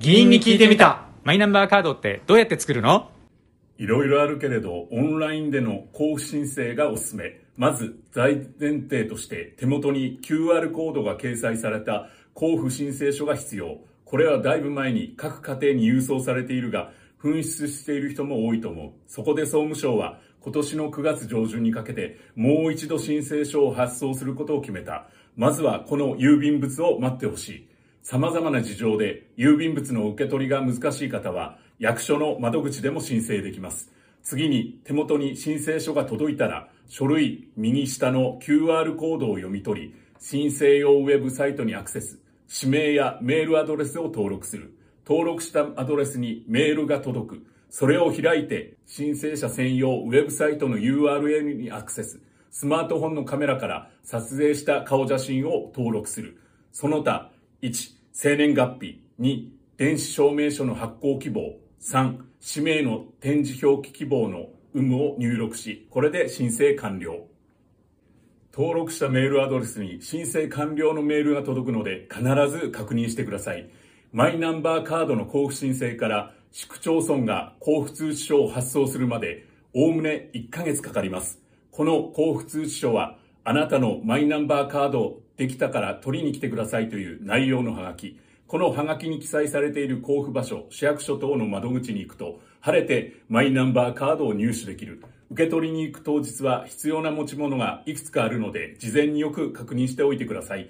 議員に聞いてみたマイナンバーカードってどうやって作るの？いろいろあるけれど、オンラインでの交付申請がおすすめ。まず、大前提として手元に QR コードが掲載された交付申請書が必要。これはだいぶ前に各家庭に郵送されているが、紛失している人も多いと思う。そこで総務省は今年の9月上旬にかけてもう一度申請書を発送することを決めた。まずはこの郵便物を待ってほしい。様々な事情で郵便物の受け取りが難しい方は役所の窓口でも申請できます。次に手元に申請書が届いたら書類右下の QR コードを読み取り申請用ウェブサイトにアクセス。氏名やメールアドレスを登録する。登録したアドレスにメールが届く。それを開いて申請者専用ウェブサイトの URL にアクセス。スマートフォンのカメラから撮影した顔写真を登録する。その他、1、生年月日。2、電子証明書の発行希望。3、氏名の展示表記希望の有無を入力し、これで申請完了。登録したメールアドレスに申請完了のメールが届くので必ず確認してください。マイナンバーカードの交付申請から市区町村が交付通知書を発送するまでおおむね1ヶ月かかります。この交付通知書はあなたのマイナンバーカードできたから取りに来てくださいという内容のハガキ。このハガキに記載されている交付場所、市役所等の窓口に行くと、晴れてマイナンバーカードを入手できる。受け取りに行く当日は必要な持ち物がいくつかあるので、事前によく確認しておいてください。